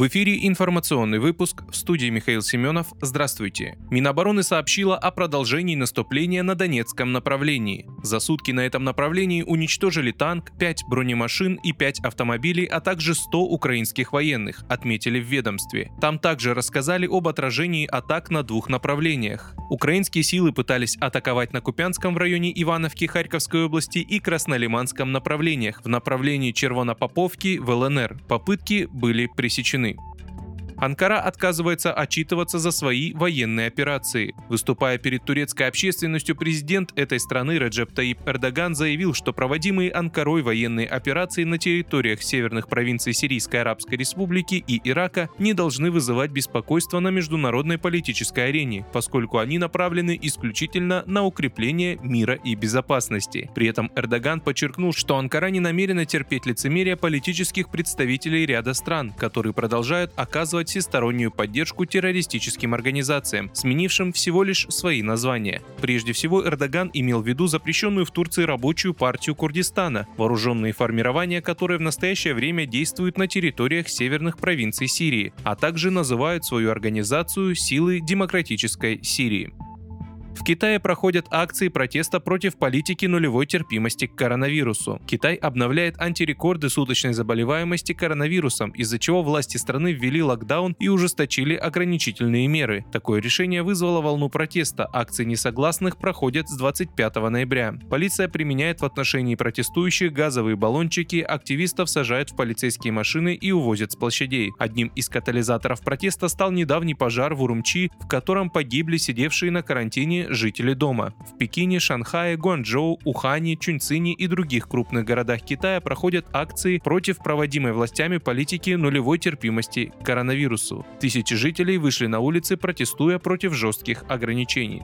В эфире информационный выпуск в студии Михаил Семенов. Здравствуйте. Минобороны сообщила о продолжении наступления на Донецком направлении. За сутки на этом направлении уничтожили танк, 5 бронемашин и 5 автомобилей, а также 100 украинских военных, отметили в ведомстве. Там также рассказали об отражении атак на двух направлениях. Украинские силы пытались атаковать на Купянском в районе Ивановки Харьковской области и Краснолиманском направлениях в направлении Червонопоповки в ЛНР. Попытки были пресечены. point. Анкара отказывается отчитываться за свои военные операции. Выступая перед турецкой общественностью, президент этой страны Реджеп Таип Эрдоган заявил, что проводимые Анкарой военные операции на территориях северных провинций Сирийской Арабской Республики и Ирака не должны вызывать беспокойство на международной политической арене, поскольку они направлены исключительно на укрепление мира и безопасности. При этом Эрдоган подчеркнул, что Анкара не намерена терпеть лицемерие политических представителей ряда стран, которые продолжают оказывать всестороннюю поддержку террористическим организациям, сменившим всего лишь свои названия. Прежде всего, Эрдоган имел в виду запрещенную в Турции рабочую партию Курдистана, вооруженные формирования, которые в настоящее время действуют на территориях северных провинций Сирии, а также называют свою организацию «Силы демократической Сирии». В Китае проходят акции протеста против политики нулевой терпимости к коронавирусу. Китай обновляет антирекорды суточной заболеваемости коронавирусом, из-за чего власти страны ввели локдаун и ужесточили ограничительные меры. Такое решение вызвало волну протеста. Акции несогласных проходят с 25 ноября. Полиция применяет в отношении протестующих газовые баллончики, активистов сажают в полицейские машины и увозят с площадей. Одним из катализаторов протеста стал недавний пожар в Урумчи, в котором погибли сидевшие на карантине жители дома. В Пекине, Шанхае, Гуанчжоу, Ухане, Чунцине и других крупных городах Китая проходят акции против проводимой властями политики нулевой терпимости к коронавирусу. Тысячи жителей вышли на улицы, протестуя против жестких ограничений.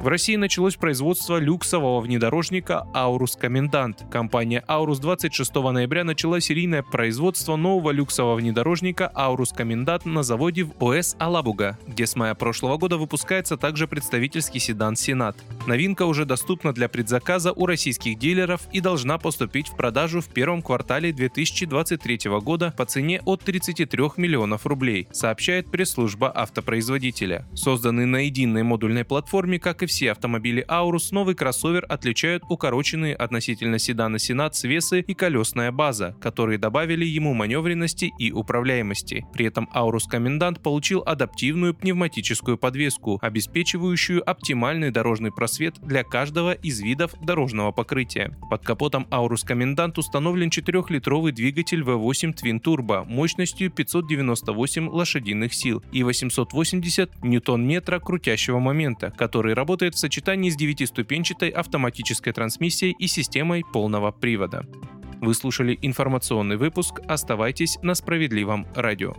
В России началось производство люксового внедорожника Aurus Комендант. Компания Aurus 26 ноября начала серийное производство нового люксового внедорожника Aurus Комендант на заводе в ОС Алабуга, где с мая прошлого года выпускается также представительский седан Сенат. Новинка уже доступна для предзаказа у российских дилеров и должна поступить в продажу в первом квартале 2023 года по цене от 33 миллионов рублей, сообщает пресс-служба автопроизводителя. Созданный на единой модульной платформе, как и все автомобили Aurus, новый кроссовер отличают укороченные относительно седана Сенат свесы и колесная база, которые добавили ему маневренности и управляемости. При этом Aurus Комендант получил адаптивную пневматическую подвеску, обеспечивающую оптимальный дорожный просвет для каждого из видов дорожного покрытия. Под капотом Aurus Комендант установлен 4-литровый двигатель V8 Twin Turbo мощностью 598 лошадиных сил и 880 ньютон-метра крутящего момента, который работает работает в сочетании с девятиступенчатой автоматической трансмиссией и системой полного привода. Вы слушали информационный выпуск. Оставайтесь на справедливом радио.